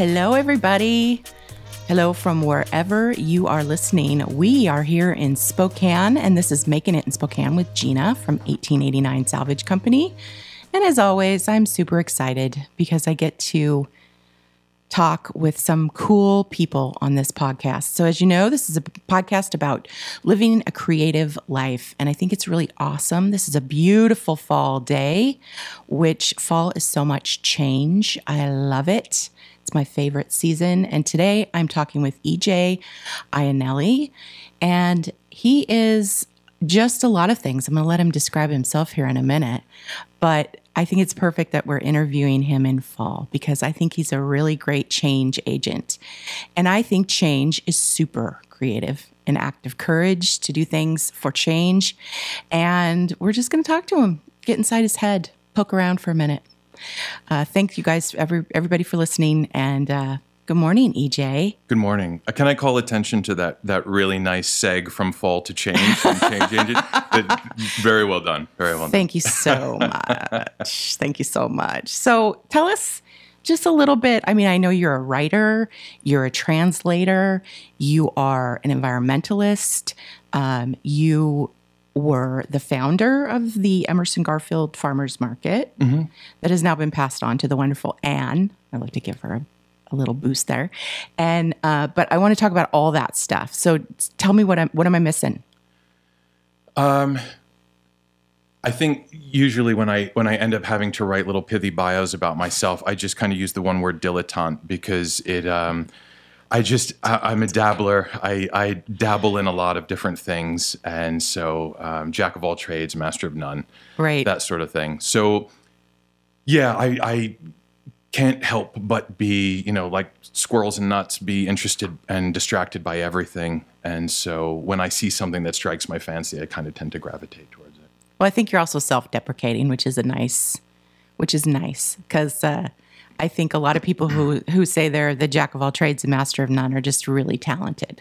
Hello, everybody. Hello from wherever you are listening. We are here in Spokane, and this is Making It in Spokane with Gina from 1889 Salvage Company. And as always, I'm super excited because I get to talk with some cool people on this podcast. So, as you know, this is a podcast about living a creative life. And I think it's really awesome. This is a beautiful fall day, which fall is so much change. I love it. It's my favorite season. And today I'm talking with EJ Iannelli, and he is just a lot of things. I'm going to let him describe himself here in a minute. But I think it's perfect that we're interviewing him in fall because I think he's a really great change agent. And I think change is super creative, an act of courage to do things for change. And we're just going to talk to him, get inside his head, poke around for a minute. Uh, thank you guys, every, everybody, for listening. And uh, Good morning, EJ. Good morning. Uh, can I call attention to that that really nice seg from fall to change and change engine? very well done. Very well done. Thank you so much. Thank you so much. So tell us just a little bit. I mean, I know you're a writer, you're a translator, you are an environmentalist, um, you were the founder of the Emerson Garfield Farmers Market mm-hmm. that has now been passed on to the wonderful Anne. I'd like to give her a a little boost there. And uh, but I want to talk about all that stuff. So tell me what I'm what am I missing? Um, I think usually when I when I end up having to write little pithy bios about myself, I just kind of use the one word dilettante because it. Um, I just I, am a dabbler. I, I, dabble in a lot of different things, and so um, jack of all trades, master of none. Right. That sort of thing. So yeah, I, I can't help but be, you know, like squirrels and nuts, be interested and distracted by everything. And so when I see something that strikes my fancy, I kind of tend to gravitate towards it. Well, I think you're also self-deprecating, which is a nice, which is nice because uh, I think a lot of people who who say they're the jack of all trades and master of none are just really talented.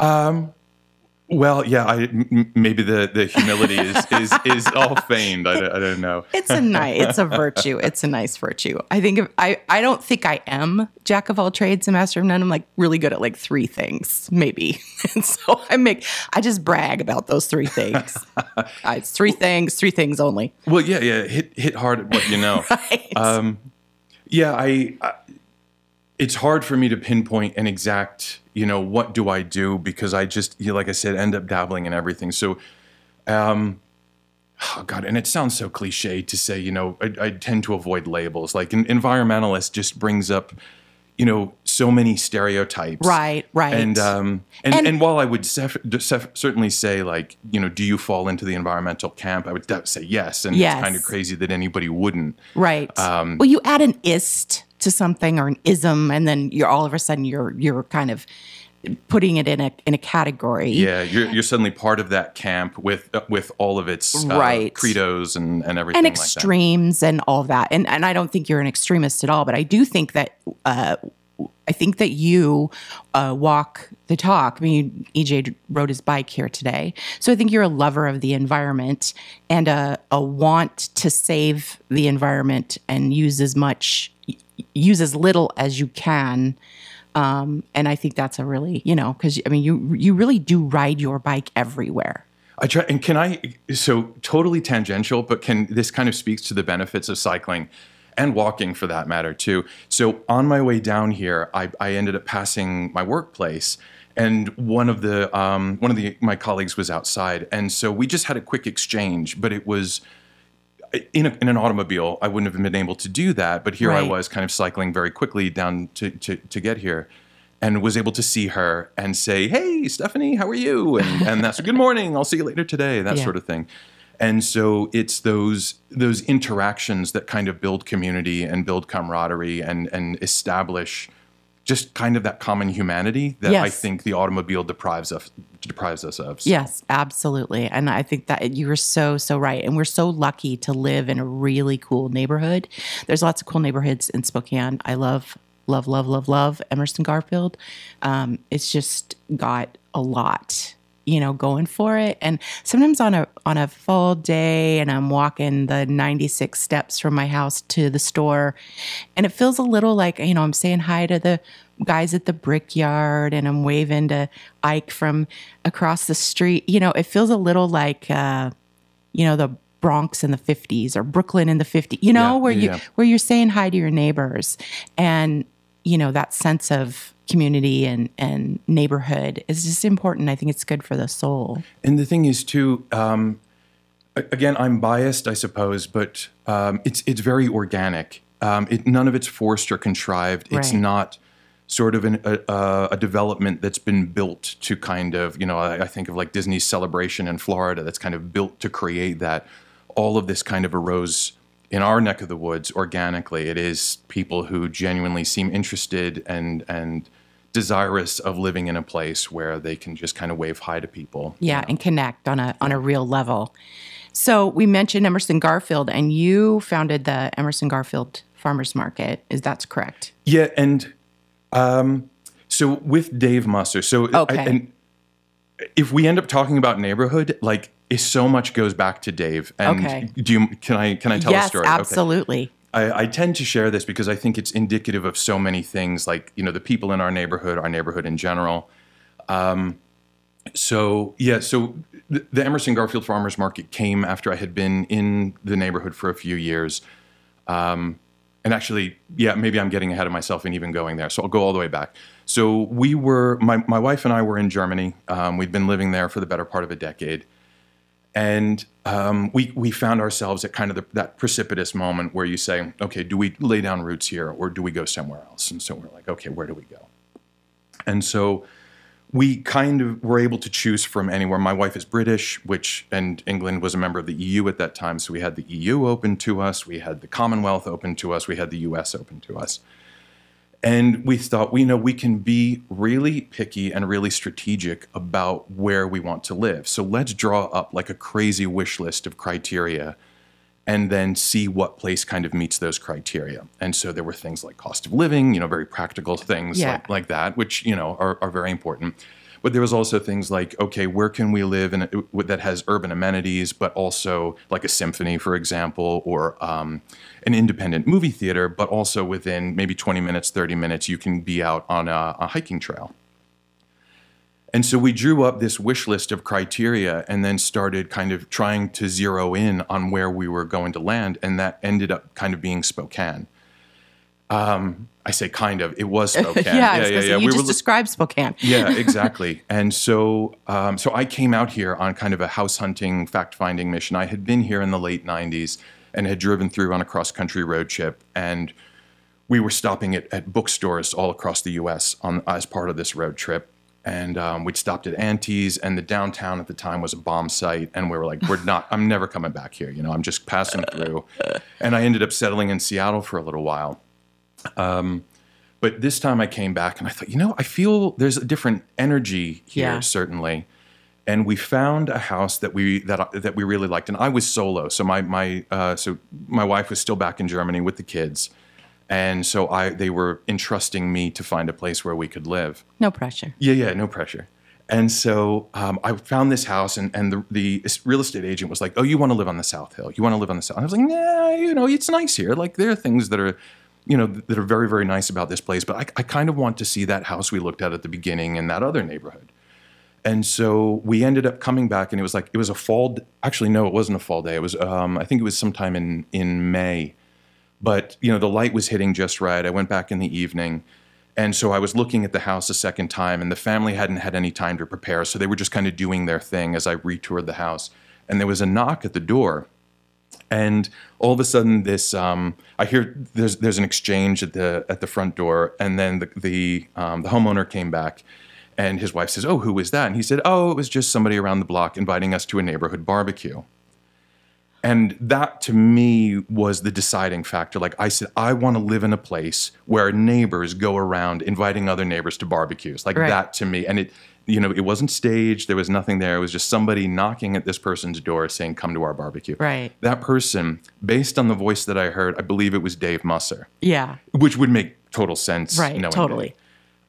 Um, well, yeah, I, m- maybe the, the humility is, is, is all feigned. I, I don't know. It's a nice, it's a virtue. It's a nice virtue. I think if, I, I don't think I am jack of all trades and master of none. I'm like really good at like three things, maybe. And so I make, I just brag about those three things. it's three things, three things only. Well, yeah, yeah. Hit, hit hard at what you know. right. Um, yeah, I, I it's hard for me to pinpoint an exact, you know, what do I do because I just, you like I said, end up dabbling in everything. So, um, oh God, and it sounds so cliche to say, you know, I, I tend to avoid labels. Like an environmentalist just brings up, you know, so many stereotypes. Right, right. And um, and, and, and while I would sef- sef- certainly say, like, you know, do you fall into the environmental camp? I would say yes. And yes. it's kind of crazy that anybody wouldn't. Right. Um, well, you add an ist to something or an ism, and then you're all of a sudden you're you're kind of putting it in a in a category. Yeah, you're you're suddenly part of that camp with with all of its uh, right. credos and and everything and extremes like and all that. And and I don't think you're an extremist at all, but I do think that. Uh, I think that you uh, walk the talk. I mean, EJ rode his bike here today. So I think you're a lover of the environment and a, a want to save the environment and use as much use as little as you can. Um, and I think that's a really, you know, because I mean, you you really do ride your bike everywhere. I try, and can I? So totally tangential, but can this kind of speaks to the benefits of cycling and walking for that matter too. So on my way down here, I, I ended up passing my workplace, and one of the um, one of the my colleagues was outside, and so we just had a quick exchange, but it was in, a, in, an automobile, I wouldn't have been able to do that. But here right. I was, kind of cycling very quickly down to, to, to, get here, and was able to see her and say, "Hey, Stephanie, how are you?" And and that's good morning. I'll see you later today. That yeah. sort of thing. And so it's those those interactions that kind of build community and build camaraderie and and establish just kind of that common humanity that yes. I think the automobile deprives us deprives us of. So. Yes, absolutely. And I think that you are so so right. And we're so lucky to live in a really cool neighborhood. There's lots of cool neighborhoods in Spokane. I love love love love love Emerson Garfield. Um, it's just got a lot you know, going for it. And sometimes on a on a full day and I'm walking the 96 steps from my house to the store and it feels a little like, you know, I'm saying hi to the guys at the brickyard and I'm waving to Ike from across the street. You know, it feels a little like uh, you know, the Bronx in the 50s or Brooklyn in the 50s, you know, Yeah, where you yeah. where you're saying hi to your neighbors and you know that sense of community and and neighborhood is just important. I think it's good for the soul. And the thing is, too, um, again, I'm biased, I suppose, but um, it's it's very organic. Um, it, none of it's forced or contrived. It's Right. not sort of an, a, a, a development that's been built to kind of, you know, I, I think of like Disney's Celebration in Florida that's kind of built to create that. All of this kind of arose in our neck of the woods organically. It is people who genuinely seem interested and and desirous of living in a place where they can just kind of wave hi to people. Yeah, and connect on a on a real level. So we mentioned Emerson Garfield, and you founded the Emerson Garfield Farmers Market. Is that correct? Yeah, and um, so with Dave Musser, so I- Okay. and if we end up talking about neighborhood, like so much goes back to Dave. And Okay. do you can I can I tell a yes, story? Okay. I, I tend to share this because I think it's indicative of so many things, like you know the people in our neighborhood, our neighborhood in general. Um, so yeah, so the, the Emerson Garfield Farmers Market came after I had been in the neighborhood for a few years, um, and actually, yeah, maybe I'm getting ahead of myself and even going there. So I'll go all the way back. So we were my my wife and I were in Germany. Um, we'd been living there for the better part of a decade and um, we we found ourselves at kind of the, that precipitous moment where you say, okay, do we lay down roots here or do we go somewhere else? And so we're like, okay, where do we go? And so we kind of were able to choose from anywhere. My wife is British, which and England was a member of the EU at that time, so we had the EU open to us, we had the Commonwealth open to us, we had the US open to us. And we thought, we know we can be really picky and really strategic about where we want to live. So let's draw up like a crazy wish list of criteria and then see what place kind of meets those criteria. And so there were things like cost of living, you know, very practical things Yeah. like, like that, which, you know, are, are very important. But there was also things like, okay, where can we live in a, that has urban amenities, but also like a symphony, for example, or um, an independent movie theater, but also within maybe 20 minutes, 30 minutes, you can be out on a, a hiking trail. And so we drew up this wish list of criteria and then started kind of trying to zero in on where we were going to land. And that ended up kind of being Spokane. Um, I say kind of, it was Spokane. yeah, I was gonna you We just were- described Spokane. yeah, exactly. And so, um, so I came out here on kind of a house hunting, fact finding mission. I had been here in the late '90s and had driven through on a cross country road trip, and we were stopping at, at bookstores all across the U.S. on as part of this road trip. And um, we'd stopped at Auntie's, and the downtown at the time was a bomb site. And we were like, "We're not. I'm never coming back here. You know, I'm just passing through." And I ended up settling in Seattle for a little while. But this time I came back and I thought, you know, I feel there's a different energy here, Yeah. certainly. And we found a house that we that that we really liked, and I was solo, so my my uh, so my wife was still back in Germany with the kids, and so I they were entrusting me to find a place where we could live. No pressure. Yeah, yeah, no pressure. And so um, I found this house, and, and the, the real estate agent was like, "Oh, you want to live on the South Hill? You want to live on the South?" And I was like, "Nah, you know, it's nice here. Like there are things that are, you know, that are very, very nice about this place. But I, I kind of want to see that house we looked at at the beginning in that other neighborhood." And so we ended up coming back, and it was like it was a fall. Actually, no, it wasn't a fall day. It was, um, I think it was sometime in in May but you know the light was hitting just right i went back in the evening and so i was looking at the house a second time and the family hadn't had any time to prepare so they were just kind of doing their thing as i retoured the house and there was a knock at the door and all of a sudden this um, i hear there's there's an exchange at the at the front door and then the the, um, the homeowner came back and his wife says oh who is that? And he said oh it was just somebody around the block inviting us to a neighborhood barbecue and that to me was the deciding factor. Like I said, I want to live in a place where neighbors go around inviting other neighbors to barbecues. Like Right. that to me. And it, you know, it wasn't staged. There was nothing there. It was just somebody knocking at this person's door saying, come to our barbecue. Right. That person, based on the voice that I heard, I believe it was Dave Musser, Yeah. which would make total sense. Right. Totally.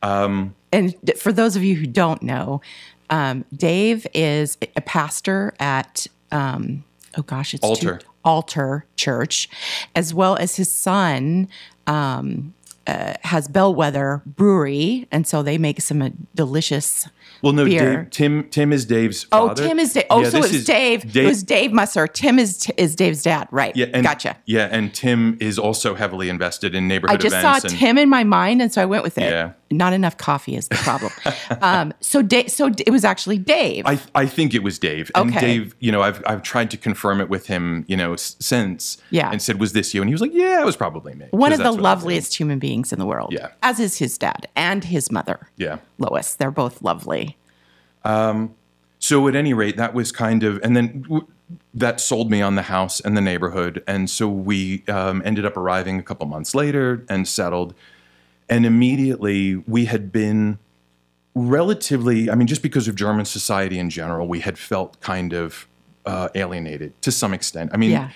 Dave. and for those of you who don't know, Um, Dave is a pastor at um, oh gosh, it's Altar. Too, Altar Church, as well as his son um, uh, has Bellwether Brewery, and so they make some uh, delicious. Well, no, beer. Dave, Tim. Tim is Dave's Oh. Tim is Dave. Oh, Yeah, so it was is Dave. It was Dave Musser. Tim is is Dave's dad, right? Yeah, and, gotcha. Yeah, and Tim is also heavily invested in neighborhood I just saw and, Tim in my mind, and so I went with it. Yeah. Not enough coffee is the problem. um, so, Dave, so it was actually Dave. I, I think it was Dave. And Okay. Dave, you know, I've, I've tried to confirm it with him, you know, since. Yeah. And said, was this you? And he was like, yeah, it was probably me. One of the that's what I do. loveliest human beings in the world. Yeah. As is his dad and his mother, Yeah. Lois. They're both lovely. So at any rate, that was kind of, and then w- that sold me on the house and the neighborhood. And so we um, ended up arriving a couple months later and settled. And immediately we had been relatively, I mean, just because of German society in general, we had felt kind of uh, alienated to some extent. I mean, Yeah.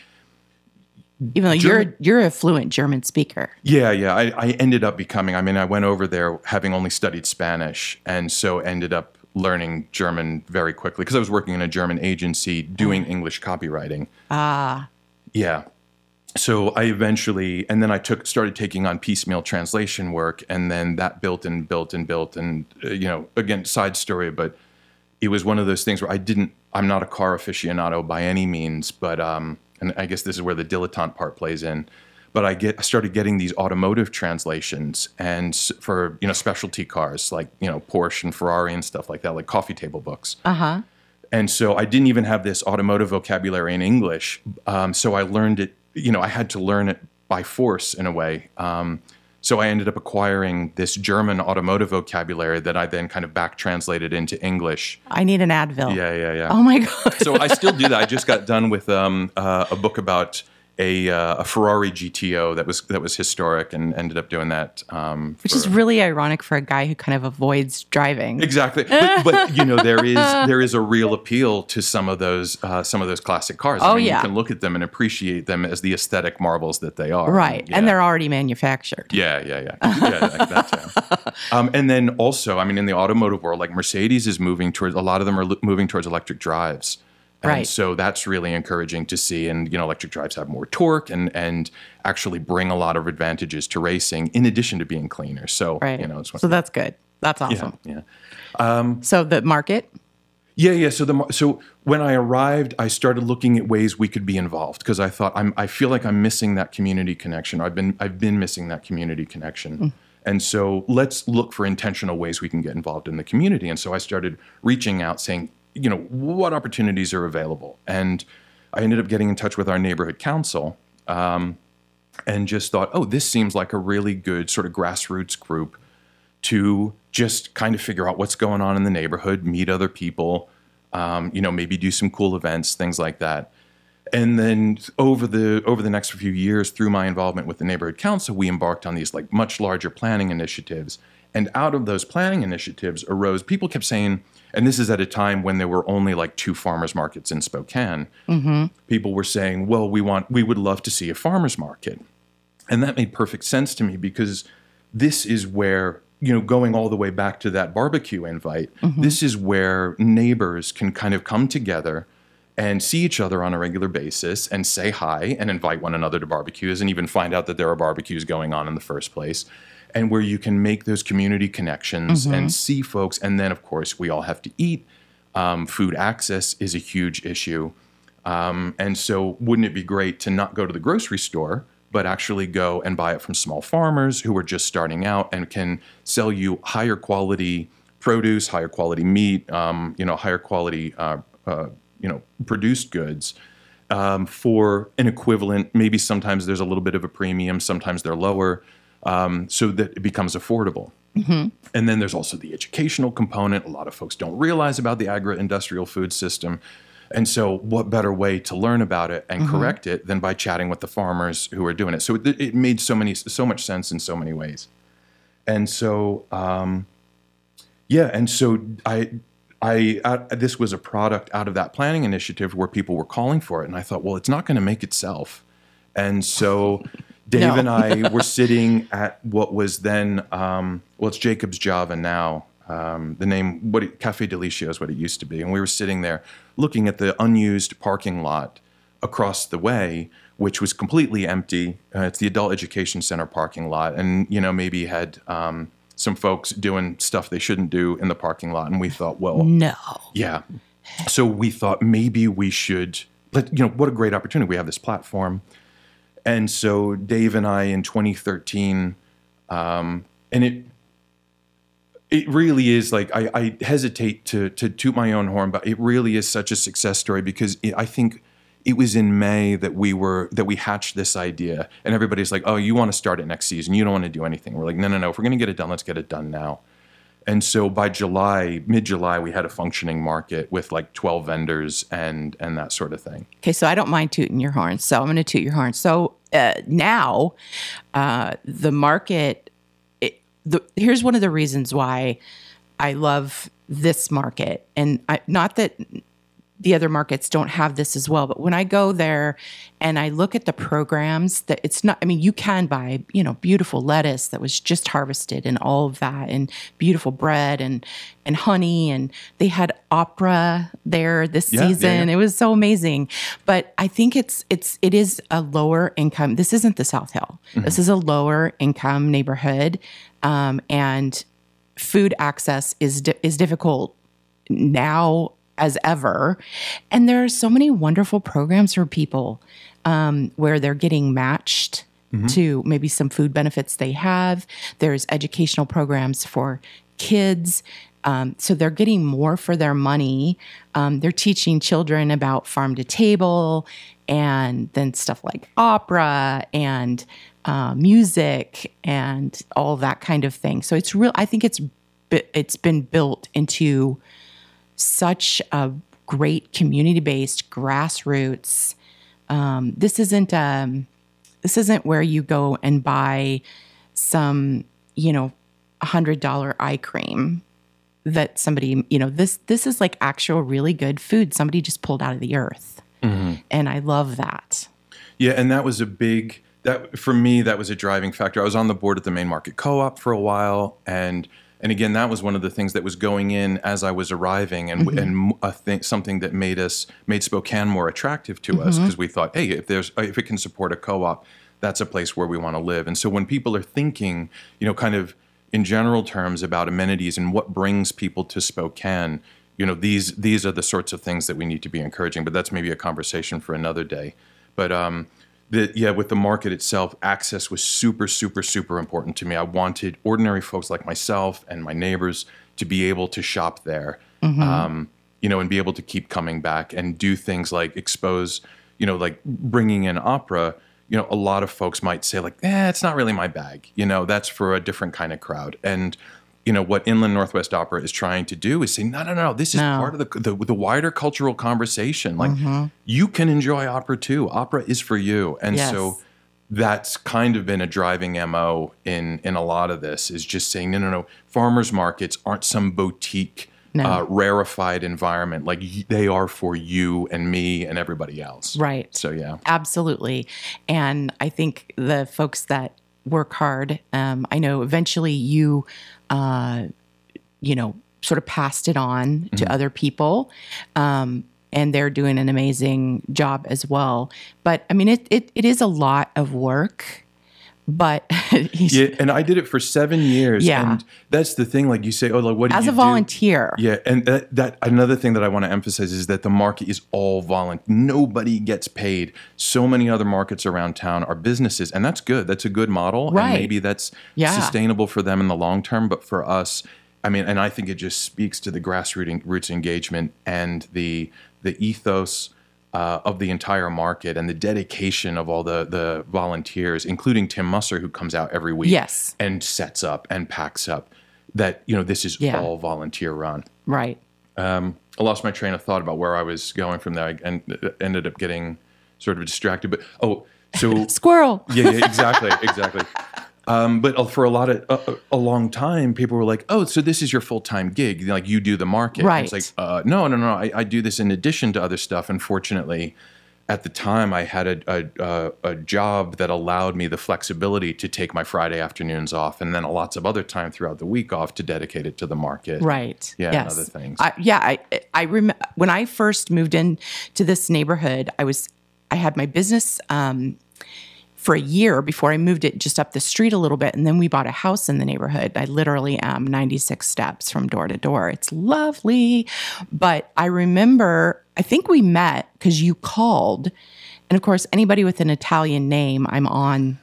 Even though German- you're you're a fluent German speaker. Yeah, yeah. I, I ended up becoming, I mean, I went over there having only studied Spanish and so ended up learning German very quickly because I was working in a German agency doing English copywriting. Ah, Yeah. So I eventually, and then I took started taking on piecemeal translation work, and then that built and built and built, and uh, you know, again, side story, but it was one of those things where I didn't. I'm not a car aficionado by any means, but um, and I guess this is where the dilettante part plays in. But I get I started getting these automotive translations, and for you know specialty cars like you know Porsche and Ferrari and stuff like that, like coffee table books. uh huh. And so I didn't even have this automotive vocabulary in English. Um, so I learned it, you know, I had to learn it by force in a way. Um, so I ended up acquiring this German automotive vocabulary that I then kind of back translated into English. I need an Advil. Yeah, yeah, yeah. Oh my god. So I still do that. I just got done with um, uh, a book about a, uh, a Ferrari GTO that was that was historic, and ended up doing that. Um, Which for- is really ironic for a guy who kind of avoids driving. Exactly, but, but you know there is there is a real appeal to some of those uh, some of those classic cars. I Oh, mean, yeah. you can look at them and appreciate them as the aesthetic marvels that they are. Right. Yeah. And they're already manufactured. yeah, yeah, yeah, yeah. That, that too. Um, and then also, I mean, in the automotive world, like Mercedes is moving towards a lot of them are lo- moving towards electric drives. And Right. so that's really encouraging to see. And you know, electric drives have more torque and and actually bring a lot of advantages to racing, in addition to being cleaner. So Right. you know, it's so that's good. That's yeah, awesome. yeah. So the market. Yeah, yeah. So the so when I arrived, I started looking at ways we could be involved because I thought I'm I feel like I'm missing that community connection. I've been I've been missing that community connection. Mm. And so let's look for intentional ways we can get involved in the community. And so I started reaching out saying, you know, what opportunities are available? And I ended up getting in touch with our neighborhood council um, and just thought, oh, this seems like a really good sort of grassroots group to just kind of figure out what's going on in the neighborhood, meet other people, um, you know, maybe do some cool events, things like that. And then over the over the next few years, through my involvement with the neighborhood council, we embarked on these like much larger planning initiatives. And out of those planning initiatives arose people kept saying, and this is at a time when there were only like two farmers markets in Spokane. Mm-hmm. People were saying, "Well, we want we would love to see a farmers market." And that made perfect sense to me because this is where, you know, going all the way back to that barbecue invite, mm-hmm. this is where neighbors can kind of come together and see each other on a regular basis and say hi and invite one another to barbecues and even find out that there are barbecues going on in the first place. And where you can make those community connections and see folks. And then, of course, we all have to eat. Um, food access is a huge issue. Um, and so, wouldn't it be great to not go to the grocery store, but actually go and buy it from small farmers who are just starting out and can sell you higher quality produce, higher quality meat, um, you know, higher quality, uh, uh, you know, produced goods um, for an equivalent. Maybe sometimes there's a little bit of a premium, sometimes they're lower, um, so that it becomes affordable. And then there's also the educational component. A lot of folks don't realize about the agri industrial food system. And so, what better way to learn about it and correct it than by chatting with the farmers who are doing it? So, it, it made so many, so much sense in so many ways. And so, um, yeah, and so I, I, uh, this was a product out of that planning initiative where people were calling for it, and I thought, well, it's not going to make itself. And so, Dave No. and I were sitting at what was then, um, well, it's Jacob's Java now. um, the name what it, Cafe Delicio is what it used to be, and we were sitting there looking at the unused parking lot across the way, which was completely empty. Uh, it's the adult education center parking lot, and you know maybe had um, some folks doing stuff they shouldn't do in the parking lot, and we thought, well, No. yeah. So we thought maybe we should let you know what a great opportunity we have this platform. And so Dave and I in 2013, um, and it it really is like I, I hesitate to to toot my own horn, but it really is such a success story because it, I think it was in May that we were that we hatched this idea, and everybody's like, "Oh, you want to start it next season? You don't want to do anything." We're like, "No, no, no. If we're going to get it done, let's get it done now." And so by July, mid July, we had a functioning market with like 12 vendors and and that sort of thing. Okay, so I don't mind tooting your horn, so I'm going to toot your horn. So uh, now, uh, the market. It, the, here's one of the reasons why I love this market, and I, not that the other markets don't have this as well. But when I go there and I look at the programs, that it's not. I mean, you can buy you know beautiful lettuce that was just harvested and all of that, and beautiful bread and and honey, and they had opera there this Yeah, yeah, season. yeah. It was so amazing. But I think it's it's it is a lower income. This isn't the South Hill. This is a lower income neighborhood, um, and food access is di- is difficult now as ever. And there are so many wonderful programs for people um, where they're getting matched to maybe some food benefits they have. There's educational programs for kids. Um, so they're getting more for their money. Um, they're teaching children about farm to table and then stuff like opera and uh, music and all that kind of thing. So it's real. I think it's it's been built into such a great community based grassroots. Um, this isn't um, this isn't where you go and buy some you know hundred dollar eye cream that somebody you know this this is like actual really good food somebody just pulled out of the earth and i love that Yeah, and that was a big that for me that was a driving factor. I was on the board at the Main Market Co-op for a while, and and again that was one of the things that was going in as I was arriving, and and a thing, something that made us made Spokane more attractive to us because we thought, hey, if there's if it can support a co-op, that's a place where we want to live. And so when people are thinking, you know, kind of in general terms about amenities and what brings people to Spokane, you know, these these are the sorts of things that we need to be encouraging. But that's maybe a conversation for another day. But um, the, yeah, with the market itself, access was super, super, super important to me. I wanted ordinary folks like myself and my neighbors to be able to shop there, um, you know, and be able to keep coming back and do things like expose, you know, like bringing in opera. You know, a lot of folks might say like, "Eh, it's not really my bag." You know, that's for a different kind of crowd. And you know what Inland Northwest Opera is trying to do is say, no, no, no, this is No. part of the, the the wider cultural conversation. Like, you can enjoy opera too. Opera is for you, and Yes. so that's kind of been a driving mo in in a lot of this is just saying, no, no, no, farmers markets aren't some boutique. No. Uh, rarefied environment like they are for you and me and everybody else Right. so yeah Absolutely. And I think the folks that work hard, um, I know eventually you, uh, you know, sort of passed it on to other people. Um, and they're doing an amazing job as well. But I mean, it, it, it is a lot of work, but yeah and i did it for seven years Yeah. and that's the thing like you say oh like what do as a do? volunteer, Yeah, and that, that another thing that I want to emphasize is that the market is all volunteer. Nobody gets paid. So many other markets around town are businesses, and that's good. That's a good model, Right. and maybe that's Yeah. sustainable for them in the long term. But for us, I mean, and I think it just speaks to the grassroots roots engagement and the the ethos. Uh, of the entire market and the dedication of all the the volunteers, including Tim Musser, who comes out every week Yes. and sets up and packs up. That you know, this is Yeah. all volunteer run. right. Um, I lost my train of thought about where I was going from there, and ended up getting sort of distracted. But oh, so Squirrel. yeah, yeah, exactly, exactly. Um, but for a lot of a, a long time, people were like, "Oh, so this is your full time gig? Like you do the market?" And Right. It's like, uh, no, no, no. I, I do this in addition to other stuff. Unfortunately, at the time I had a, a, a, job that allowed me the flexibility to take my Friday afternoons off and then lots of other time throughout the week off to dedicate it to the market. Right. Yeah, and Yes. other things. I, yeah. I I remember when I first moved in to this neighborhood. I was I had my business um, for a year before I moved it just up the street a little bit, and then we bought a house in the neighborhood. I literally am 96 steps from door to door. It's lovely, but I remember I think we met because you called. And of course, anybody with an Italian name, I'm on.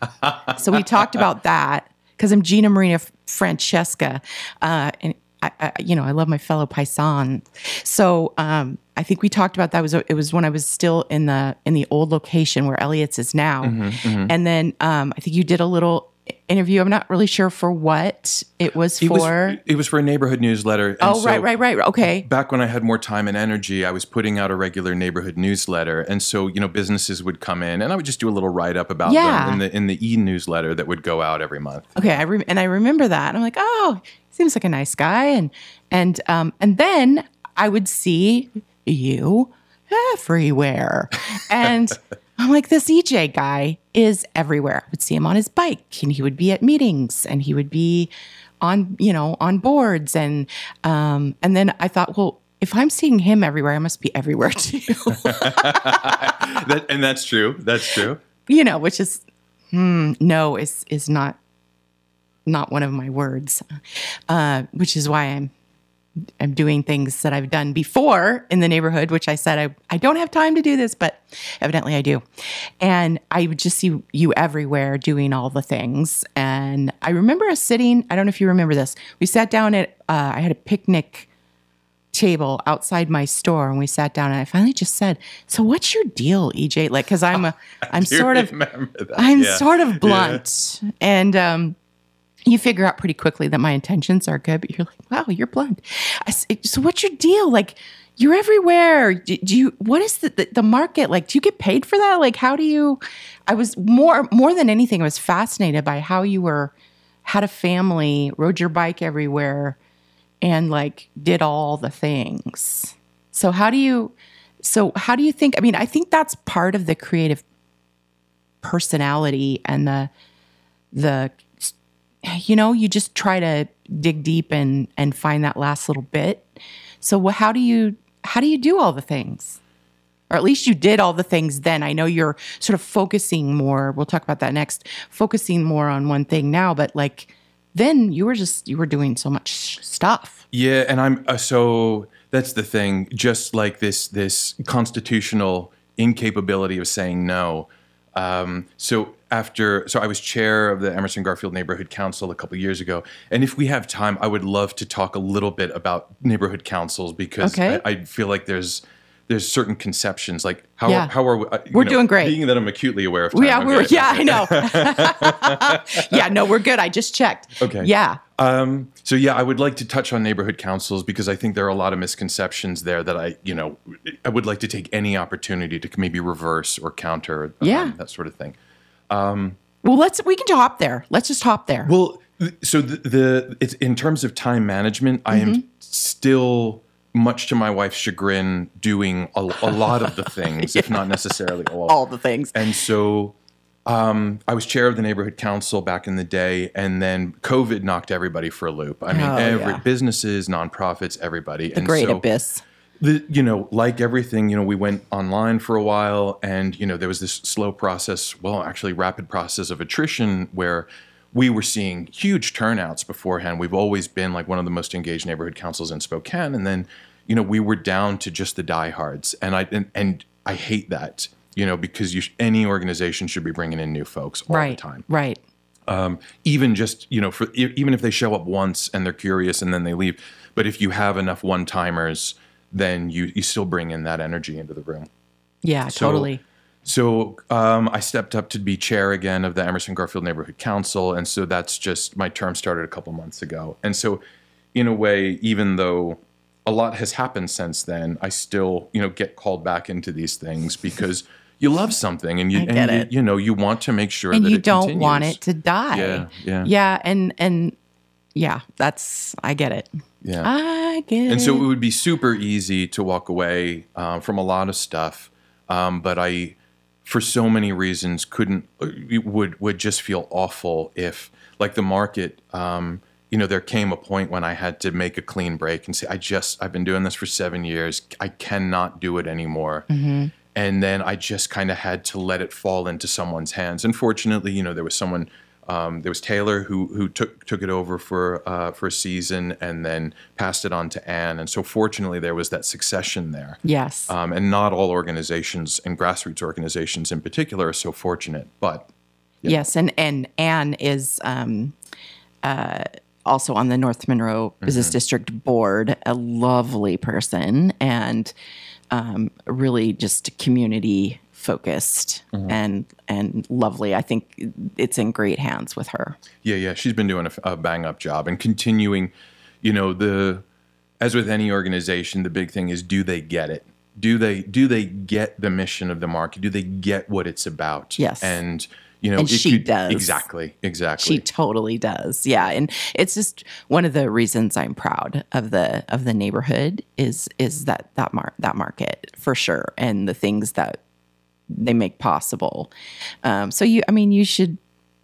so we talked about that because I'm Gina Marina Francesca, uh, and I, I, you know, I love my fellow paisan. So um, I think we talked about that. It was it was when I was still in the in the old location where Elliot's is now, Mm-hmm, and then um, I think you did a little interview. I'm not really sure for what it was it for. was it was for a neighborhood newsletter. and oh, so right, right, right. Okay. Back when I had more time and energy, I was putting out a regular neighborhood newsletter, and so you know businesses would come in, and I would just do a little write up about Yeah. them in the in the e newsletter that would go out every month. Okay, I rem- and I remember that. And I'm like, oh, seems like a nice guy. And and um and then I would see you everywhere, and I'm like, this EJ guy is everywhere. I would see him on his bike, and he would be at meetings, and he would be on you know on boards, and um and then I thought, well. If I'm seeing him everywhere, I must be everywhere too. That, and that's true. That's true. you know, which is hmm, no is is not not one of my words, uh, which is why I'm I'm doing things that I've done before in the neighborhood, which I said I, I don't have time to do this, but evidently I do. And I would just see you everywhere doing all the things. And I remember us sitting, I don't know if you remember this. We sat down at, uh, I had a picnic table outside my store and we sat down and I finally just said, So what's your deal, EJ? Like, cause I'm a, I'm sort of, that. I'm Yeah. sort of blunt. And um, you figure out pretty quickly that my intentions are good, but you're like, wow, you're blunt. So what's your deal? Like, you're everywhere. Do, do you, what is the, the, the market? Like, do you get paid for that? Like, how do you, I was more, more than anything, I was fascinated by how you were, had a family, rode your bike everywhere and like did all the things. So how do you, so how do you think, I mean, I think that's part of the creative personality and the the you know you just try to dig deep and and find that last little bit so how do you how do you do all the things or at least you did all the things then i know you're sort of focusing more we'll talk about that next focusing more on one thing now but like then you were just you were doing so much stuff Yeah, and I'm uh, so that's the thing. Just like this this constitutional incapability of saying no. Um, so after, so I was chair of the Emerson Garfield Neighborhood Council a couple years ago, and if we have time, I would love to talk a little bit about neighborhood councils because Okay. I, I feel like there's there's certain conceptions like how Yeah. how are we? uh, We're doing great. Being that I'm acutely aware of time. yeah we're yeah i know yeah no we're good i just checked Okay. yeah Um, so yeah, I would like to touch on neighborhood councils because I think there are a lot of misconceptions there that I, you know, I would like to take any opportunity to maybe reverse or counter, um, Yeah. that sort of thing. Well let's we can hop there let's just hop there Well, so the, the it's in terms of time management, I Mm-hmm. am still much to my wife's chagrin doing a, a lot of the things, if not necessarily all. all the things And so um, I was chair of the neighborhood council back in the day, and then COVID knocked everybody for a loop. I mean, Oh, every yeah. businesses, nonprofits, everybody. the great abyss The, you know, like everything, you know, we went online for a while, and you know, there was this slow process. Well, actually, rapid process of attrition where we were seeing huge turnouts beforehand. We've always been like one of the most engaged neighborhood councils in Spokane, and then, you know, we were down to just the diehards, and I and, and I hate that, you know, because you sh- any organization should be bringing in new folks all right the time right um, even just you know for even if they show up once and they're curious and then they leave but if you have enough one timers then you you still bring in that energy into the room. Yeah So- totally. so um, i stepped up to be chair again of the emerson garfield neighborhood council and so that's just my term started a couple months ago. And so in a way even though a lot has happened since then i still you know get called back into these things because you love something and you and you, you know you want to make sure and that you don't want it to die. Yeah, yeah. yeah and and yeah that's i get it yeah i get And so it would be super easy to walk away um, from a lot of stuff um, but I, for so many reasons, couldn't uh, would would just feel awful if like the market. Um, you know, there came a point when I had to make a clean break and say, I just I've been doing this for seven years. I cannot do it anymore. And then I just kind of had to let it fall into someone's hands. Unfortunately, you know, there was someone um, there was Taylor who who took took it over for uh, for a season and then passed it on to Anne. And so fortunately, there was that succession there. Yes. Um, and not all organizations and grassroots organizations in particular are so fortunate. But Yes, and and Anne is um, uh, also on the North Monroe Business District board. A lovely person and um, really just a community focused mm-hmm. and and lovely. I think it's in great hands with her. Yeah, yeah, she's been doing a, a bang up job and continuing. You know, the as with any organization, the big thing is do they get it? Do they do they get the mission of the market? Do they get what it's about? Yes. and you know, And it she does. exactly, exactly. She totally does. Yeah, and it's just one of the reasons I'm proud of the of the neighborhood is is that that mar- that market for sure, and the things that they make possible. Um, so you, I mean, you should.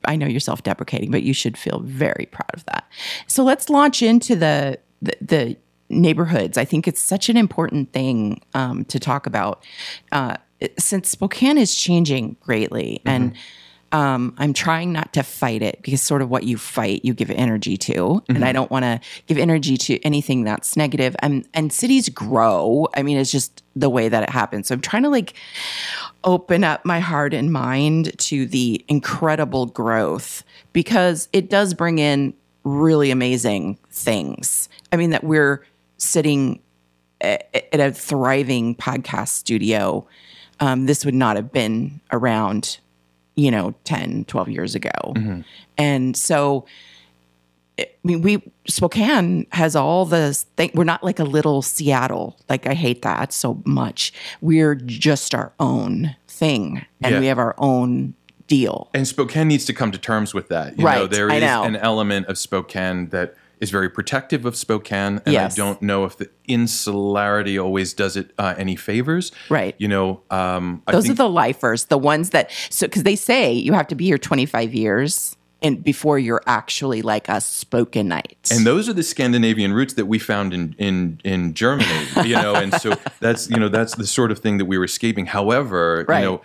I know you're self-deprecating, but you should feel very proud of that. So let's launch into the the, the neighborhoods. I think it's such an important thing um, to talk about uh, since Spokane is changing greatly, and um, I'm trying not to fight it because sort of what you fight, you give energy to, and I don't want to give energy to anything that's negative. And and cities grow. I mean, it's just the way that it happens. So I'm trying to like open up my heart and mind to the incredible growth because it does bring in really amazing things. I mean, that we're sitting a- at a thriving podcast studio. Um, this would not have been around, you know, 10, 12 years ago. Mm-hmm. And so, I mean, we Spokane has all this thing. We're not like a little Seattle. Like I hate that so much. We're just our own thing, and Yeah. we have our own deal. and Spokane needs to come to terms with that. You know, Right, there I is know. an element of Spokane that is very protective of Spokane, and Yes. I don't know if the insularity always does it uh, any favors. Right. You know, um, I Those think, are the lifers, the ones that so because they say you have to be here 25 years and before you're actually like a Spokanite. and those are the Scandinavian roots that we found in in in Germany. You know, and so that's you know that's the sort of thing that we were escaping. However, Right. you know,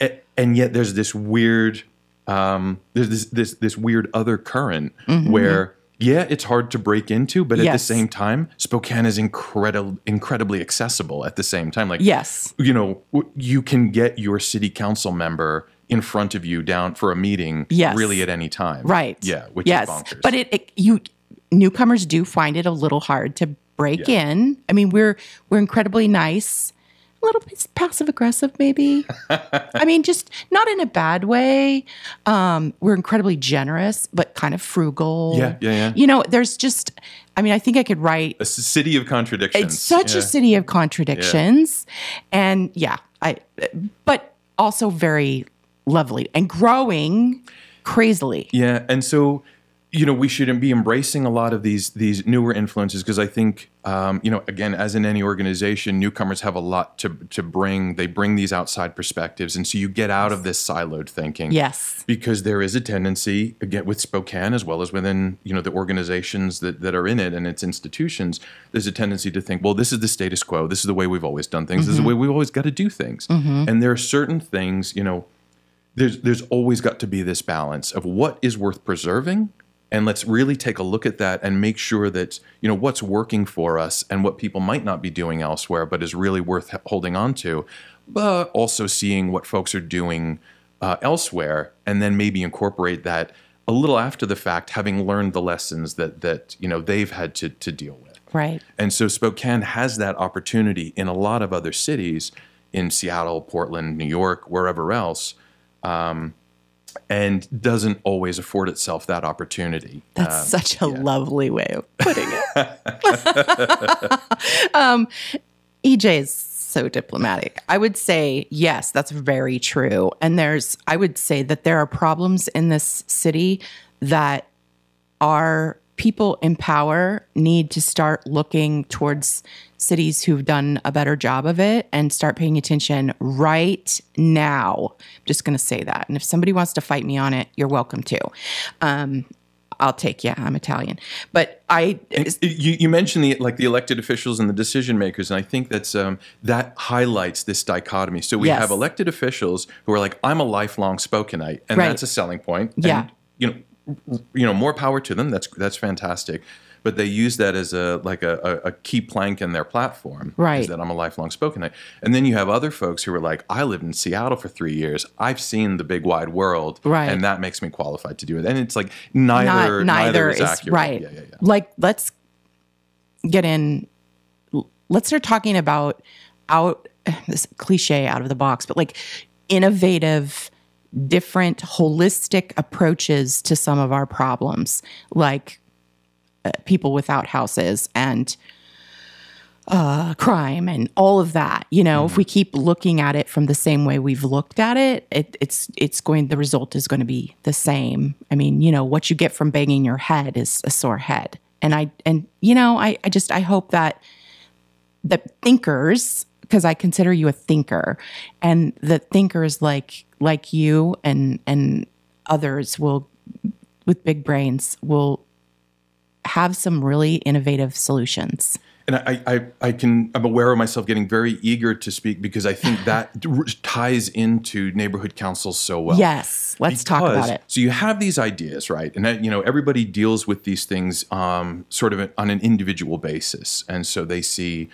a- and yet there's this weird um, there's this this this weird other current where. Yeah, it's hard to break into, but at the. Same time, Spokane is incredible, incredibly accessible. At the same time, like yes, you know, you can get your city council member in front of you down for a meeting, Yes. really at any time, right. Yeah, which yes. is bonkers. But it, it you newcomers do find it a little hard to break Yeah. in. I mean, we're we're incredibly nice. A little bit passive aggressive, maybe. I mean, just not in a bad way. Um, we're incredibly generous, but kind of frugal. Yeah, yeah, yeah. You know, there's just. I mean, I think I could write a city of contradictions. It's such Yeah. a city of contradictions. And yeah, I but also very lovely and growing crazily. Yeah, and so you know we shouldn't be embracing a lot of these these newer influences because I think um, you know again as in any organization, newcomers have a lot to to bring. They bring these outside perspectives, and so you get out of this siloed thinking. Yes. because there is a tendency again with Spokane as well as within you know the organizations that, that are in it and its institutions there's a tendency to think well this is the status quo this is the way we've always done things this is the way we've always got to do things and there are certain things you know there's there's always got to be this balance of what is worth preserving and let's really take a look at that and make sure that you know what's working for us and what people might not be doing elsewhere but is really worth holding on to but also seeing what folks are doing uh, elsewhere and then maybe incorporate that a little after the fact having learned the lessons that that you know they've had to to deal with Right. and so Spokane has that opportunity in a lot of other cities, in Seattle, Portland, New York, wherever else, um, and doesn't always afford itself that opportunity. That's Um, such a lovely way of putting it. um, EJ is so diplomatic. I would say, yes, that's very true. And there's, I would say that there are problems in this city that our people in power need to start looking towards cities who've done a better job of it and start paying attention right now. I'm just going to say that. And if somebody wants to fight me on it, you're welcome to. Um, I'll take yeah, I'm Italian. But I you, you mentioned the like the elected officials and the decision makers, and I think that's um, that highlights this dichotomy. So we Yes. have elected officials who are like, "I'm a lifelong Spokanite," and Right. that's a selling point. Yeah. And, you know, you know, more power to them. That's that's fantastic. But they use that as a like a, a, key plank in their platform. Right. Is that I'm a lifelong Spokanite. And then you have other folks who are like, I lived in Seattle for three years. I've seen the big wide world. Right. And that makes me qualified to do it. And it's like neither not, neither is, is, accurate. right. Yeah, yeah, yeah. Like let's get in. Let's start talking about out this cliche out of the box, but like innovative, different, holistic approaches to some of our problems, like people without houses and uh, crime and all of that. You know, if we keep looking at it from the same way we've looked at it, it, it's it's going. The result is going to be the same. I mean, you know, what you get from banging your head is a sore head. And I and you know, I I just I hope that that thinkers because I consider you a thinker and the thinkers like like you and and others will with big brains will have some really innovative solutions. And I, I, I can, I'm aware of myself getting very eager to speak because I think that ties into neighborhood councils so well. Yes, let's talk about it. So you have these ideas, right? And that, you know, everybody deals with these things um, sort of on an individual basis. And so they see,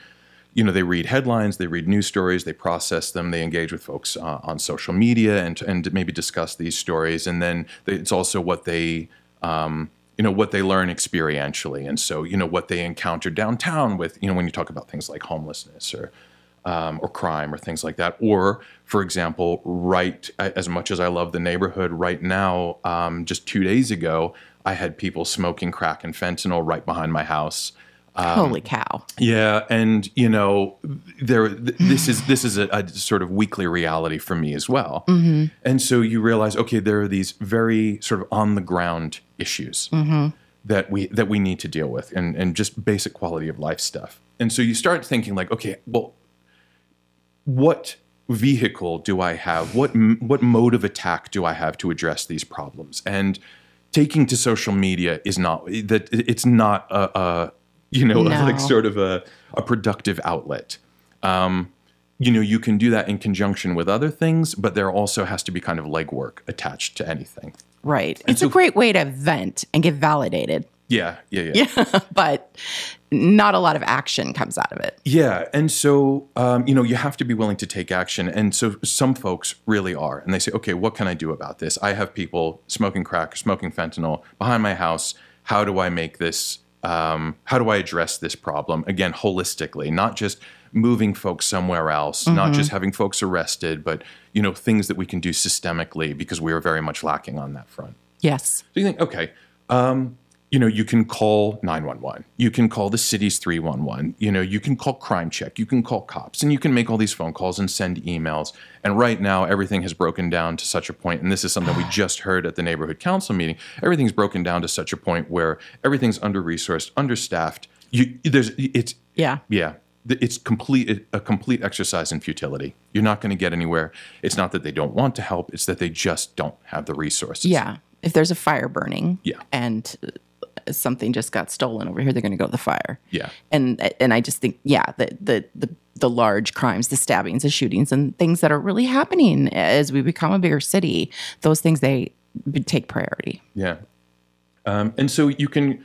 you know, they read headlines, they read news stories, they process them, they engage with folks uh, on social media and and maybe discuss these stories. And then they, it's also what they um, you know what they learn experientially. And so you know what they encounter downtown with you know when you talk about things like homelessness or um, or crime or things like that. Or for example right as much as i love the neighborhood right now um, just two days ago i had people smoking crack and fentanyl right behind my house Holy um, cow. yeah, and you know, there. th- This is this is a, a sort of weekly reality for me as well. Mm-hmm. And so you realize, okay, there are these very sort of on the ground issues mm-hmm. that we that we need to deal with, and and just basic quality of life stuff. And so you start thinking like, okay, well, what vehicle do I have? What m- what mode of attack do I have to address these problems? And taking to social media is not that it's not a, a you know No. like sort of a, a productive outlet. Um, you know, you can do that in conjunction with other things, but there also has to be kind of legwork attached to anything. Right. It's so- a great way to vent and get validated, Yeah, yeah, yeah. but not a lot of action comes out of it. Yeah, and so um, you know you have to be willing to take action, and so some folks really are, and they say, okay, what can I do about this? I have people smoking crack, smoking fentanyl behind my house. How do I make this? Um, how do I address this problem again holistically, not just moving folks somewhere else, not just having folks arrested, but you know things that we can do systemically because we are very much lacking on that front. Yes. So you think, okay, um, you know, you can call 911, you can call the city's 311, you know, you can call crime check, you can call cops, and you can make all these phone calls and send emails. And right now, everything has broken down to such a point, and this is something we just heard at the neighborhood council meeting. Everything's broken down to such a point where everything's under resourced, understaffed. You, there's, it's, Yeah. yeah, it's complete a complete exercise in futility. You're not going to get anywhere. It's not that they don't want to help; it's that they just don't have the resources. Yeah. If there's a fire burning Yeah. and something just got stolen over here, they're going to go to the fire. Yeah. And and I just think, yeah, the, the the the large crimes, the stabbings, the shootings, and things that are really happening as we become a bigger city, those things they take priority. Yeah. Um, and so you can,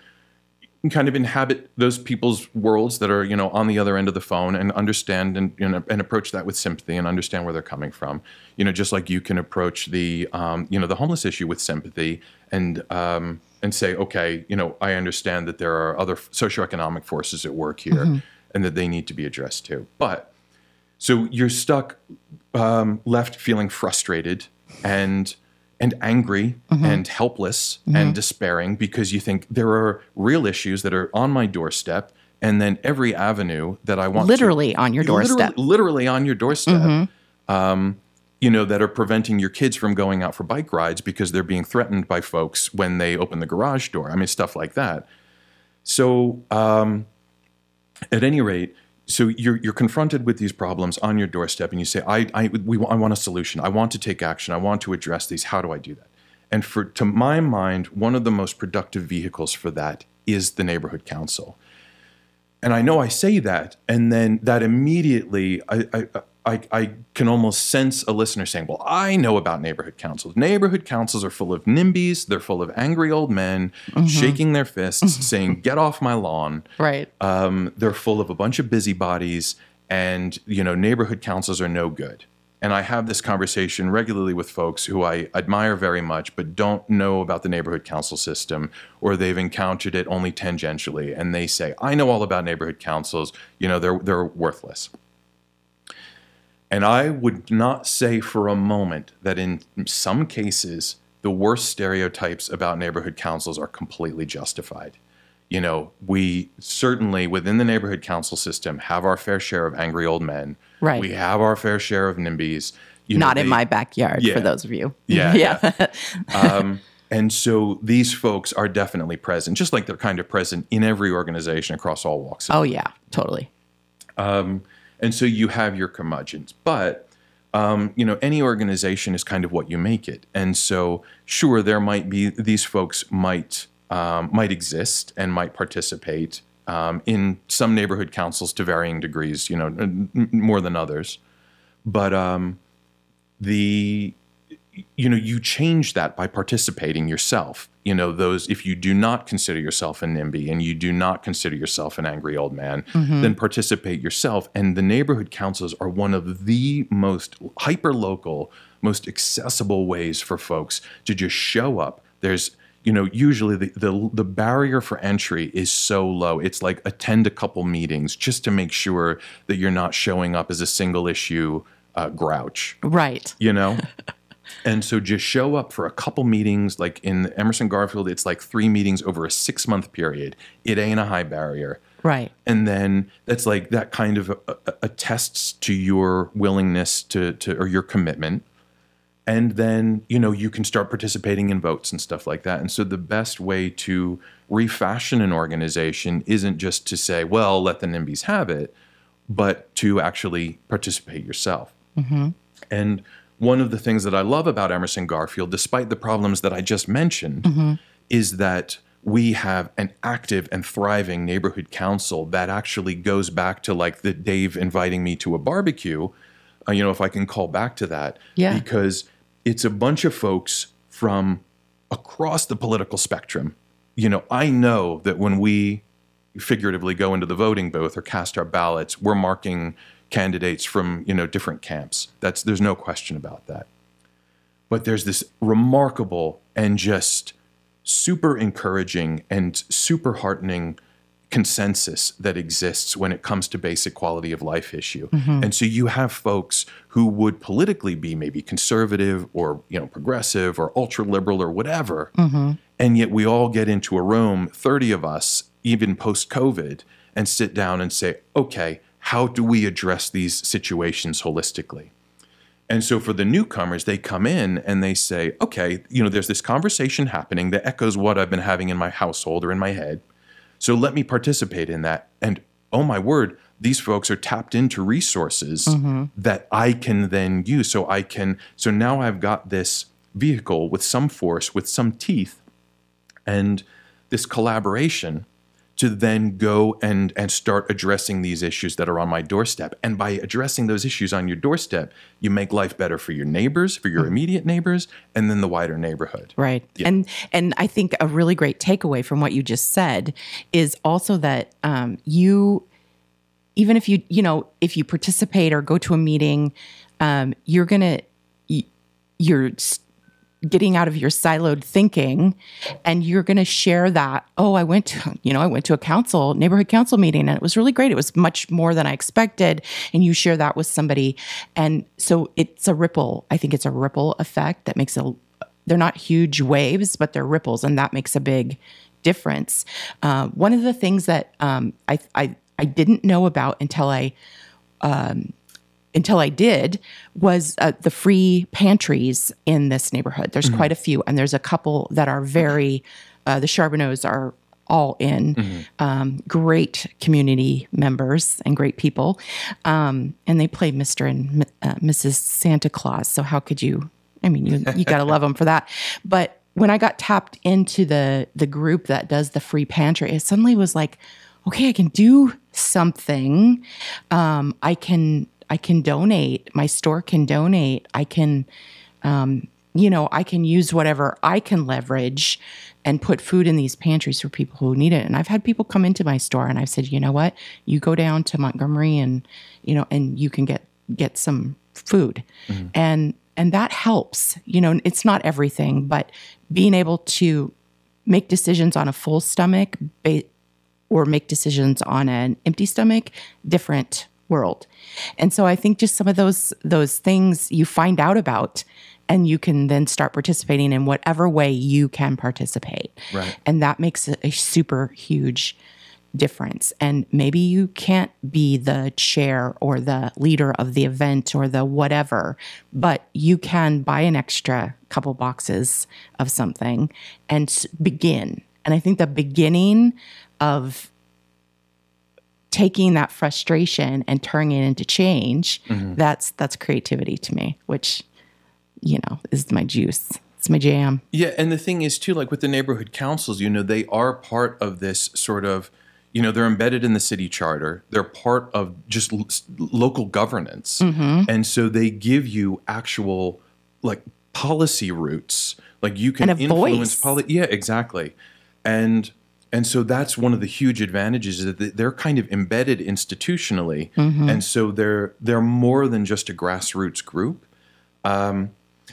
you can kind of inhabit those people's worlds that are, you know, on the other end of the phone and understand and, you know, and approach that with sympathy and understand where they're coming from. You know, just like you can approach the, um, you know, the homeless issue with sympathy and, um, and say, okay, you know, I understand that there are other socioeconomic forces at work here and that they need to be addressed too. But so you're stuck, um, left feeling frustrated and and angry and helpless and despairing because you think there are real issues that are on my doorstep, and then every avenue that I want to- Literally on your Literally- doorstep. literally, on your doorstep. Um, you know that are preventing your kids from going out for bike rides because they're being threatened by folks when they open the garage door. I mean, stuff like that. So, um, at any rate, so you're you're confronted with these problems on your doorstep, and you say, "I I we I want a solution. I want to take action. I want to address these. How do I do that?" And for to my mind, one of the most productive vehicles for that is the neighborhood council. And I know I say that, and then that immediately I, I I, I, can almost sense a listener saying, Well, I know about neighborhood councils. Neighborhood councils are full of NIMBYs, they're full of angry old men mm-hmm. shaking their fists, saying, Get off my lawn. Right. Um, they're full of a bunch of busybodies, and you know, neighborhood councils are no good. And I have this conversation regularly with folks who I admire very much, but don't know about the neighborhood council system, or they've encountered it only tangentially. And they say, I know all about neighborhood councils, you know, they're, they're worthless. And I would not say for a moment that in some cases, the worst stereotypes about neighborhood councils are completely justified. You know, we certainly within the neighborhood council system have our fair share of angry old men. Right. We have our fair share of NIMBYs. You Not know, in my backyard, yeah. for those of you. Yeah. yeah. um, and so these folks are definitely present, just like they're kind of present in every organization across all walks. Of oh, yeah, totally. Um, and so you have your curmudgeons. But um, you know, any organization is kind of what you make it. And so, sure, there might be these folks might um, might exist and might participate um, in some neighborhood councils to varying degrees. You know, more than others. But um, the you know you change that by participating yourself you know those if you do not consider yourself a nimby and you do not consider yourself an angry old man mm-hmm. then participate yourself. And the neighborhood councils are one of the most hyper local most accessible ways for folks to just show up. There's you know usually the, the the barrier for entry is so low. It's like attend a couple meetings just to make sure that you're not showing up as a single issue uh, grouch. Right. You know And so just show up for a couple meetings, like in Emerson Garfield, it's like three meetings over a six month period. It ain't a high barrier. Right. And then that's like that kind of attests to your willingness to, to, or your commitment. And then, you know, you can start participating in votes and stuff like that. And so the best way to refashion an organization isn't just to say, well, let the NIMBYs have it, but to actually participate yourself. Mm-hmm. And one of the things that I love about Emerson Garfield, despite the problems that I just mentioned, mm-hmm. is that we have an active and thriving neighborhood council that actually goes back to like the Dave inviting me to a barbecue. Uh, you know, if I can call back to that, yeah. because it's a bunch of folks from across the political spectrum. You know, I know that when we figuratively go into the voting booth or cast our ballots, we're marking candidates from you know different camps. That's there's no question about that. But there's this remarkable and just super encouraging and super heartening consensus that exists when it comes to basic quality of life issue. Mm-hmm. And so you have folks who would politically be maybe conservative or you know progressive or ultra liberal or whatever. Mm-hmm. And yet we all get into a room, 30 of us, even post COVID, and sit down and say, okay, how do we address these situations holistically? And so for the newcomers, they come in and they say, okay, you know, there's this conversation happening that echoes what I've been having in my household or in my head. So let me participate in that. And oh my word, these folks are tapped into resources mm-hmm. that I can then use. So I can, so now I've got this vehicle with some force, with some teeth, and this collaboration to then go and and start addressing these issues that are on my doorstep and by addressing those issues on your doorstep you make life better for your neighbors for your mm. immediate neighbors and then the wider neighborhood right yeah. and and i think a really great takeaway from what you just said is also that um, you even if you you know if you participate or go to a meeting um, you're gonna you're getting out of your siloed thinking and you're going to share that oh i went to you know i went to a council neighborhood council meeting and it was really great. It was much more than i expected and you share that with somebody and so it's a ripple. I think it's a ripple effect that makes a they're not huge waves but they're ripples and that makes a big difference. Uh, one of the things that um, I, I i didn't know about until i um, until I did was uh, the free pantries in this neighborhood. There's mm-hmm. quite a few, and there's a couple that are very. Uh, the Charbonneaus are all in. Um, great community members and great people. Um, and they play Mr. and uh, Mrs. Santa Claus. So how could you? I mean, you you got to love them for that. But when I got tapped into the the group that does the free pantry, it suddenly was like, okay, I can do something. Um, I can I can donate. My store can donate. I can, um, you know, I can use whatever I can leverage and put food in these pantries for people who need it. And I've had people come into my store and I've said, you know what, you go down to Montgomery and you know, and you can get get some food, and and that helps. You know, it's not everything, but being able to make decisions on a full stomach ba- or make decisions on an empty stomach different world. And so i think just some of those those things you find out about and you can then start participating in whatever way you can participate. Right. and that makes a, a super huge difference. And maybe you can't be the chair or the leader of the event or the whatever but you can buy an extra couple boxes of something and begin. And i think the beginning of taking that frustration and turning it into change mm-hmm. that's that's creativity to me which you know is my juice it's my jam Yeah, and the thing is too, like with the neighborhood councils, you know, they are part of this sort of, you know, they're embedded in the city charter. They're part of just l- local governance, mm-hmm. and so they give you actual like policy routes. Like you can influence policy. Yeah, exactly, and and so that's one of the huge advantages is that they're kind of embedded institutionally, and so they're they're more than just a grassroots group.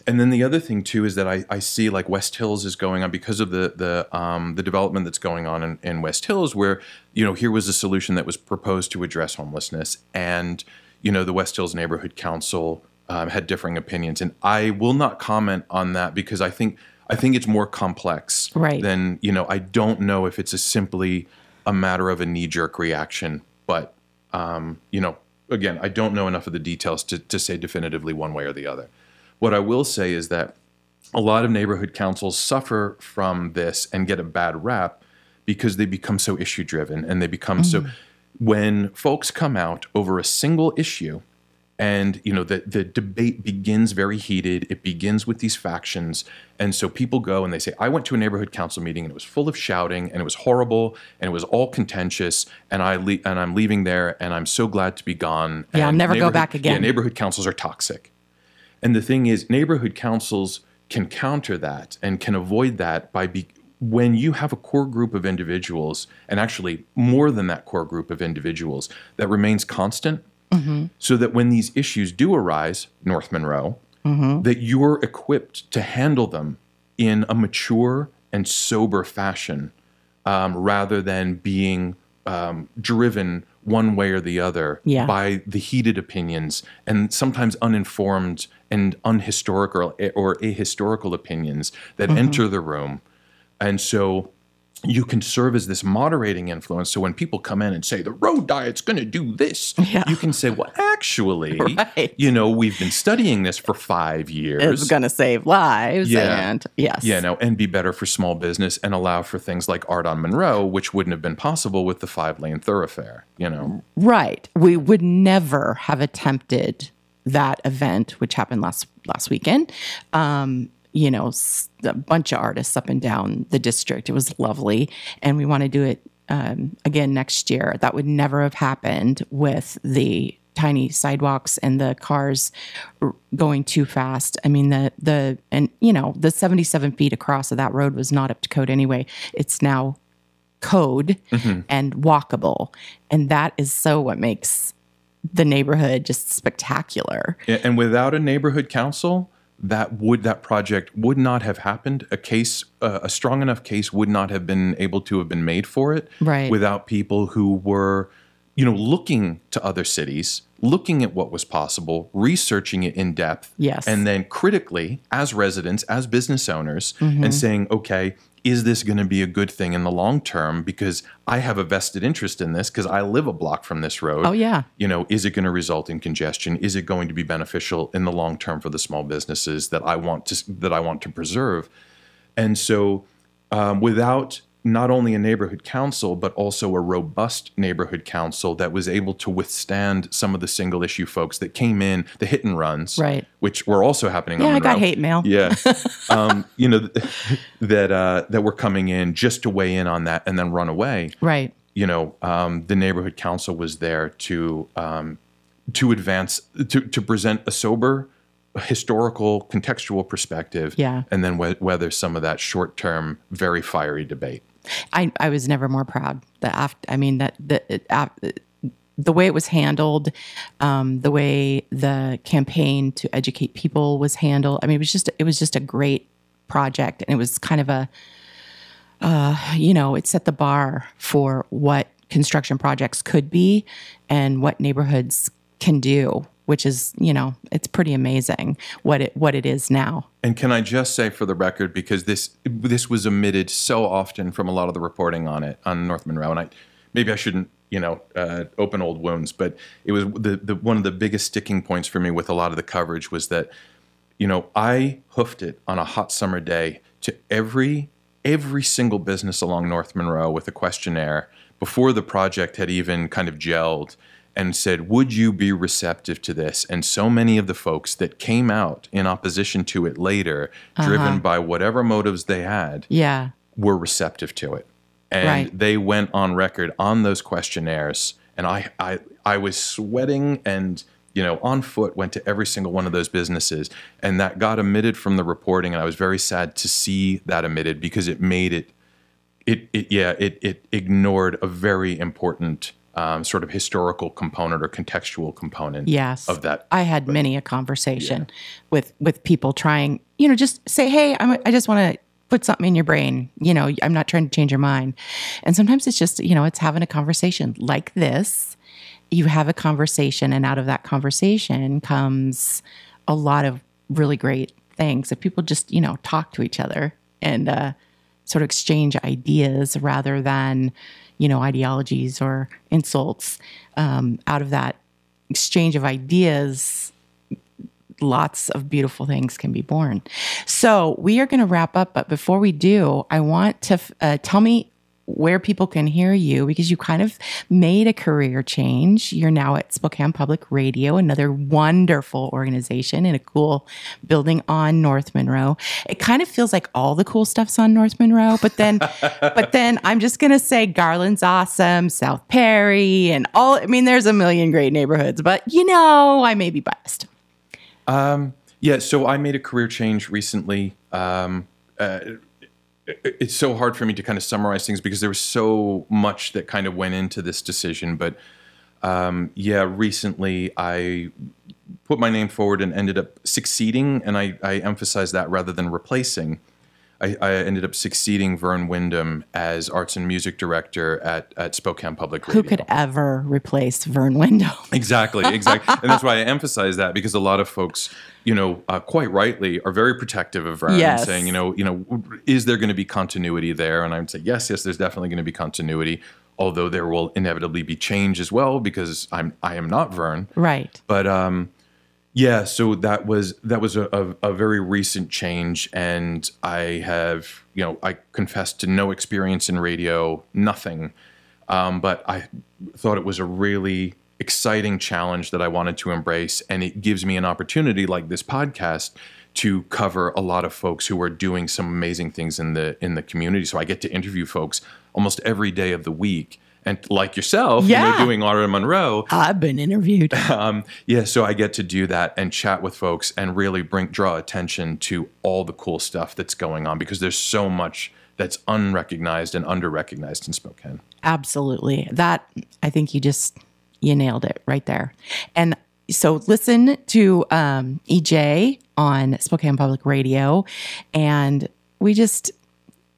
And then the other thing too is that I, I see like West Hills is going on because of the the um, the development that's going on in, in West Hills, where you know here was a solution that was proposed to address homelessness, and you know the West Hills Neighborhood Council um, had differing opinions, and I will not comment on that because I think I think it's more complex Right. than you know I don't know if it's a simply a matter of a knee jerk reaction, but um, you know again I don't know enough of the details to to say definitively one way or the other. What I will say is that a lot of neighborhood councils suffer from this and get a bad rap because they become so issue driven and they become so when folks come out over a single issue and you know the the debate begins very heated. It begins with these factions. And so people go and they say i went to a neighborhood council meeting and it was full of shouting and it was horrible and it was all contentious and i le- and i'm leaving there and i'm so glad to be gone. Yeah, I'll never go back again. yeah, neighborhood councils are toxic. And the thing is, neighborhood councils can counter that and can avoid that by be, when you have a core group of individuals, and actually more than that core group of individuals, that remains constant, so that when these issues do arise, North Monroe, that you're equipped to handle them in a mature and sober fashion um, rather than being um, driven one way or the other Yeah. by the heated opinions and sometimes uninformed and unhistorical or ahistorical opinions that Mm-hmm. enter the room. And so you can serve as this moderating influence. So when people come in and say the road diet's going to do this, Yeah. you can say, well, actually, Right. you know, we've been studying this for five years. it's going to save lives Yeah. and yes Yeah, no, and be better for small business and allow for things like art on Monroe, which wouldn't have been possible with the five lane thoroughfare, you know? Right. We would never have attempted that event, which happened last last weekend. Um, you know, a bunch of artists up and down the district. It was lovely, and we want to do it um, again next year. That would never have happened with the tiny sidewalks and the cars going too fast. I mean, the the and you know the seventy seven feet across of that road was not up to code anyway. It's now code and walkable. And that is so what makes the neighborhood just spectacular. Yeah, And without a neighborhood council, that would that project would not have happened. A case, uh, a strong enough case, would not have been able to have been made for it. Right. Without people who were, you know, looking to other cities, looking at what was possible, researching it in depth, Yes. and then critically, as residents, as business owners, Mm-hmm. and saying, okay, is this going to be a good thing in the long term? Because I have a vested interest in this because I live a block from this road Oh, yeah. you know, is it going to result in congestion? Is it going to be beneficial in the long term for the small businesses that I want to that I want to preserve? And so, um, without not only a neighborhood council, but also a robust neighborhood council that was able to withstand some of the single issue folks that came in, the hit and runs, Right. which were also happening. Yeah, I got hate mail. Yeah, um, you know that uh, that were coming in just to weigh in on that and then run away. Right. You know, um, the neighborhood council was there to um, to advance to to present a sober historical contextual perspective Yeah. and then we- weather some of that short-term very fiery debate I, I was never more proud that after, I mean that the it, the way it was handled, um, the way the campaign to educate people was handled. I mean, it was just it was just a great project, and it was kind of a, uh, you know, it set the bar for what construction projects could be and what neighborhoods can do, which is you know it's pretty amazing what it what it is now. And can I just say for the record, because this this was omitted so often from a lot of the reporting on it on North Monroe, and I maybe I shouldn't you know uh, open old wounds, but it was the, the one of the biggest sticking points for me with a lot of the coverage was that you know I hoofed it on a hot summer day to every every single business along North Monroe with a questionnaire before the project had even kind of gelled and said, Would you be receptive to this? And so many of the folks that came out in opposition to it later, uh-huh. driven by whatever motives they had, Yeah. were receptive to it. And Right. they went on record on those questionnaires. And I, I, I was sweating and, you know, on foot went to every single one of those businesses. And that got omitted from the reporting. And I was very sad to see that omitted because it made it, it, it yeah, it, it ignored a very important um, sort of historical component or contextual component Yes. of that. I had many a conversation with with people trying, you know, just say, "Hey, I'm, I just want to put something in your brain. You know, I'm not trying to change your mind." And sometimes it's just, you know, it's having a conversation like this. You have a conversation, and out of that conversation comes a lot of really great things. If people just, you know, talk to each other and uh, sort of exchange ideas rather than, you know, ideologies or insults, um, out of that exchange of ideas, lots of beautiful things can be born. So we are going to wrap up, but before we do, I want to uh, tell me where people can hear you because you kind of made a career change. You're now at Spokane Public Radio, another wonderful organization in a cool building on North Monroe. It kind of feels like all the cool stuff's on North Monroe, but then but then I'm just going to say Garland's awesome, South Perry and all I mean there's a million great neighborhoods, but you know, I may be biased. Um yeah, so I made a career change recently. Um, uh, it's so hard for me to kind of summarize things because there was so much that kind of went into this decision. But um, yeah, recently I put my name forward and ended up succeeding, and I, I emphasize that rather than replacing. I, I ended up succeeding Vern Windham as arts and music director at, at Spokane Public Radio. Who could ever replace Vern Windham? Exactly, exactly. and that's why I emphasize that because a lot of folks, you know, uh, quite rightly, are very protective of Vern, Yes. saying, you know, you know, is there going to be continuity there? And I would say, yes, yes, there's definitely going to be continuity, although there will inevitably be change as well because I'm I am not Vern. Right. But um, yeah, so that was that was a, a, a very recent change, and I have you know I confess to no experience in radio, nothing, um, but I thought it was a really exciting challenge that I wanted to embrace, and it gives me an opportunity like this podcast to cover a lot of folks who are doing some amazing things in the in the community. So I get to interview folks almost every day of the week. And like yourself, you Yeah. know, doing Art on Monroe, I've been interviewed. um, yeah, so I get to do that and chat with folks and really bring draw attention to all the cool stuff that's going on because there's so much that's unrecognized and underrecognized in Spokane. Absolutely. That I think you just you nailed it right there. And so listen to um, EJ on Spokane Public Radio, and we just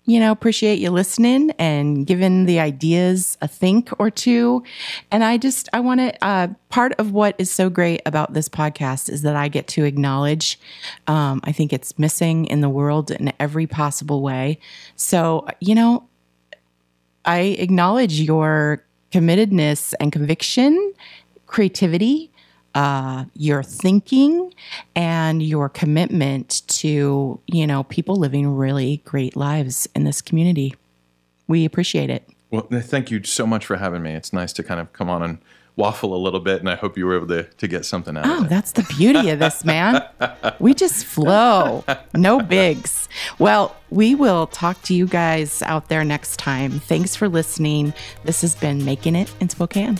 you know appreciate you listening and giving the ideas a think or two. And I just I want to uh, part of what is so great about this podcast is that I get to acknowledge. Um, I think it's missing in the world in every possible way. So you know I acknowledge your committedness and conviction, creativity, uh, your thinking, and your commitment to you know people living really great lives in this community. We appreciate it. Well, thank you so much for having me. It's nice to kind of come on and waffle a little bit, and I hope you were able to, to get something out Oh, of it. that's the beauty of this, man. we just flow. No bigs. Well, we will talk to you guys out there next time. Thanks for listening. This has been Making It in Spokane.